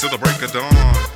Till the break of dawn.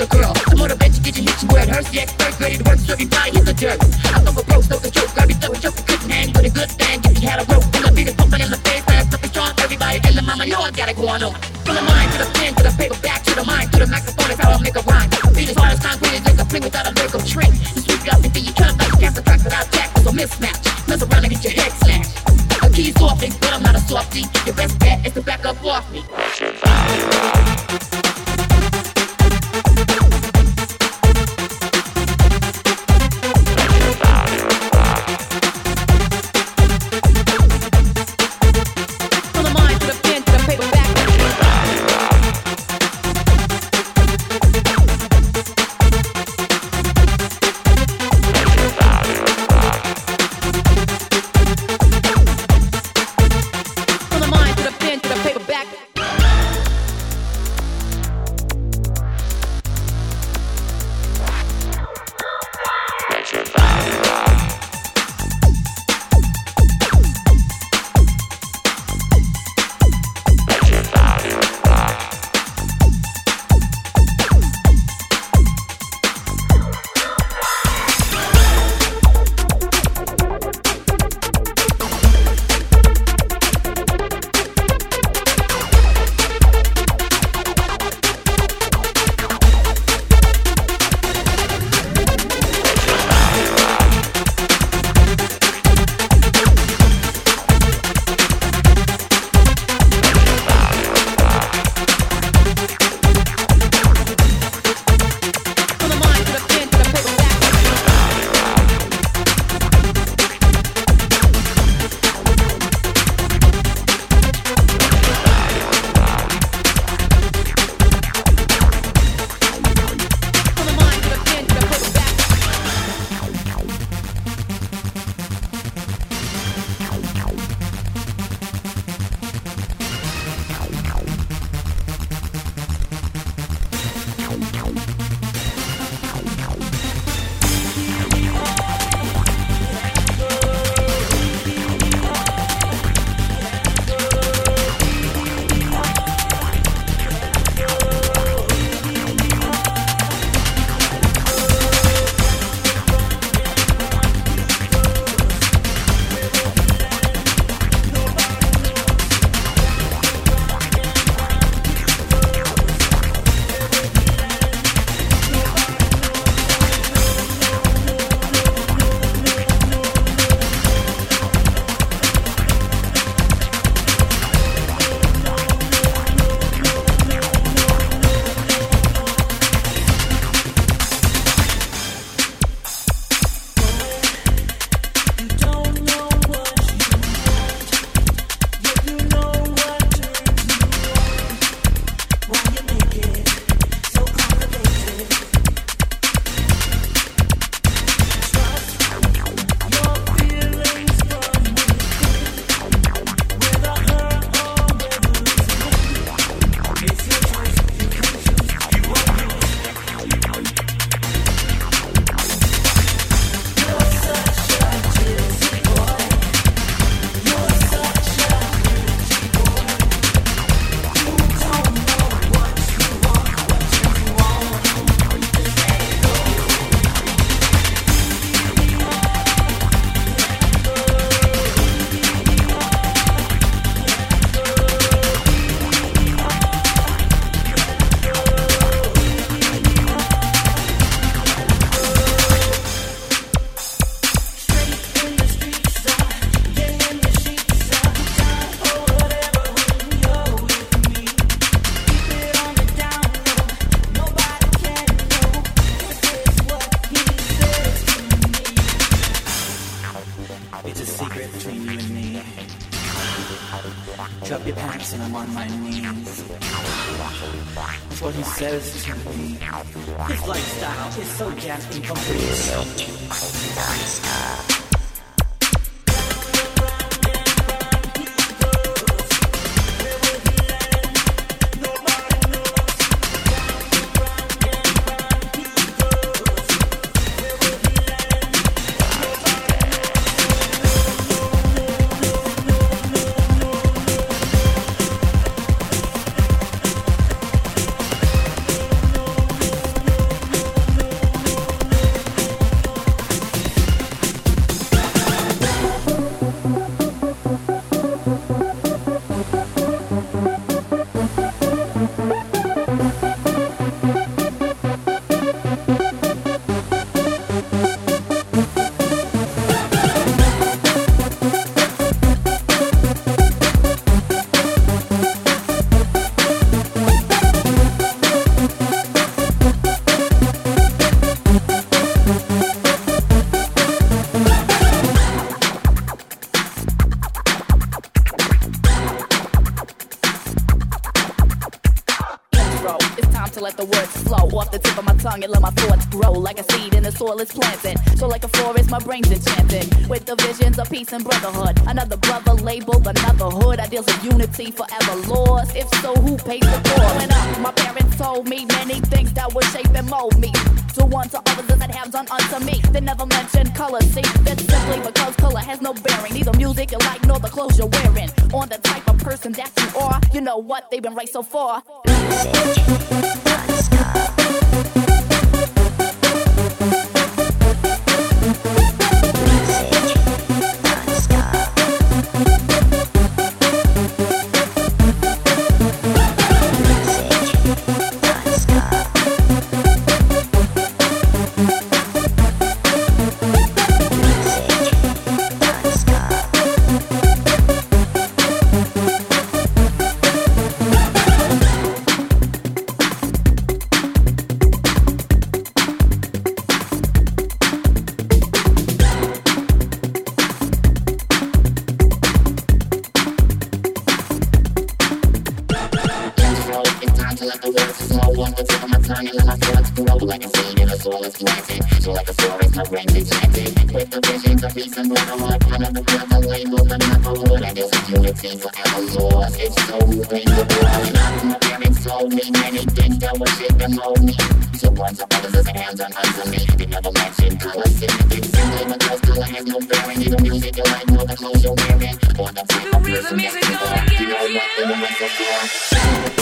The you, get you hit you where it hurts. The ready to work, so die in the dirt. I for broke, so the joke. Throwing joke, couldn't hang with a good thing. If you had a rope, and the is pumping in the face, fast, looking strong. Everybody in the mama know I got it going on. From the mind to the pen to the paper, back to the mind to the microphone is how I make a rhyme. Beat as hard as concrete, is like a fling without a lyrical trick. You sweep off your feet, you can't like cast a track without tackles or mismatch. Mess around and get your head slashed. A key softy, but I'm not a softy. Your best bet is to back up off me. Is so damn incomplete. Peace and brotherhood. Another brother labeled another hood. Ideals of unity forever lost. If so, who pays the? When up, my parents told me many things that would shape and mold me. To one to others that have done unto me. They never mentioned color. See, that's simply because color has no bearing. Neither music you like nor the clothes you're wearing. On the type of person that you are, you know what they've been right so far. like a is small one that's in my tongue and my thoughts grow like a seed in a soul that's planted. So like a forest, my brain's implanted with the visions of reason when I'm on one of the ground, the label, the number and there's a unity forever lost. It's so beautiful. I don't know parents told me many things that were shaped and mold me. So once I brothers as hands on eyes on me, they never mentioned how I sin. It's simply the color has no bearing, even music you like more the clothes you're wearing. Or the type of person that you are. You know what they were meant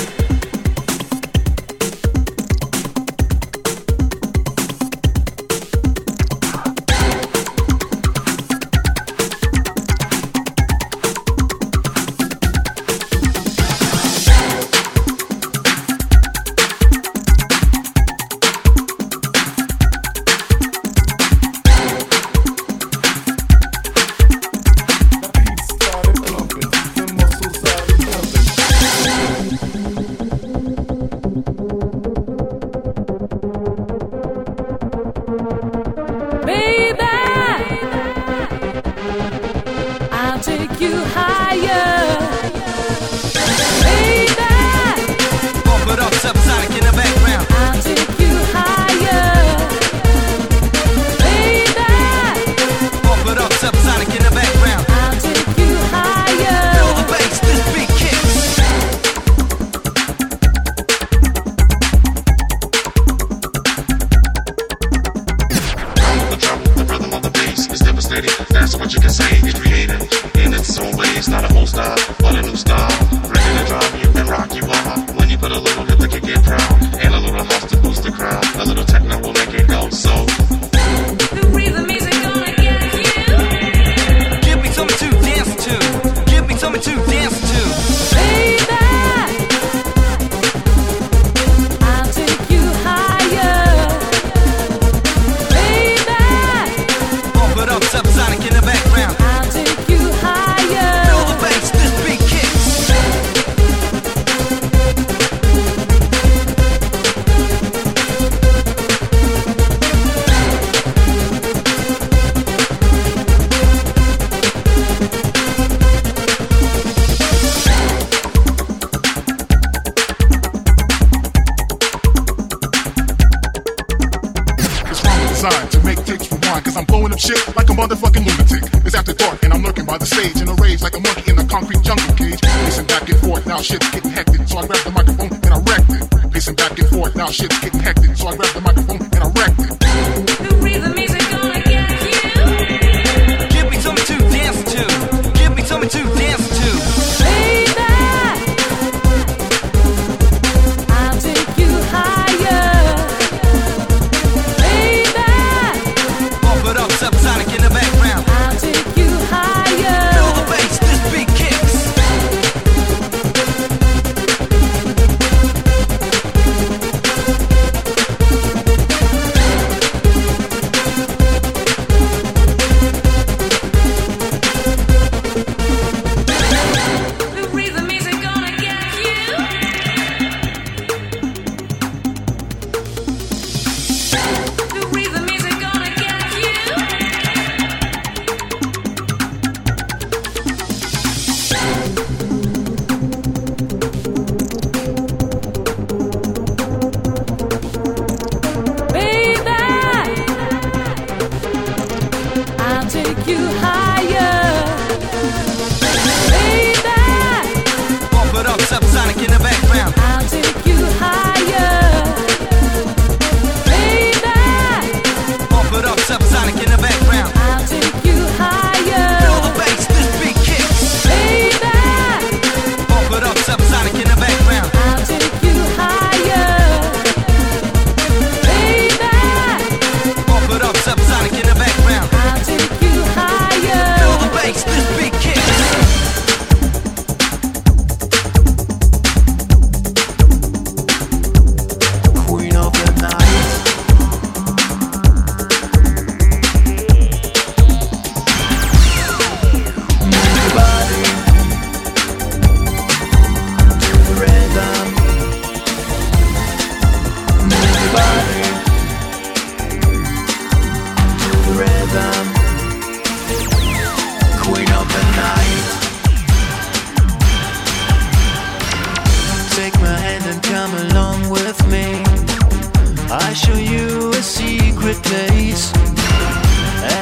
secret place.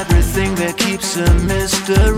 Everything that keeps a mystery.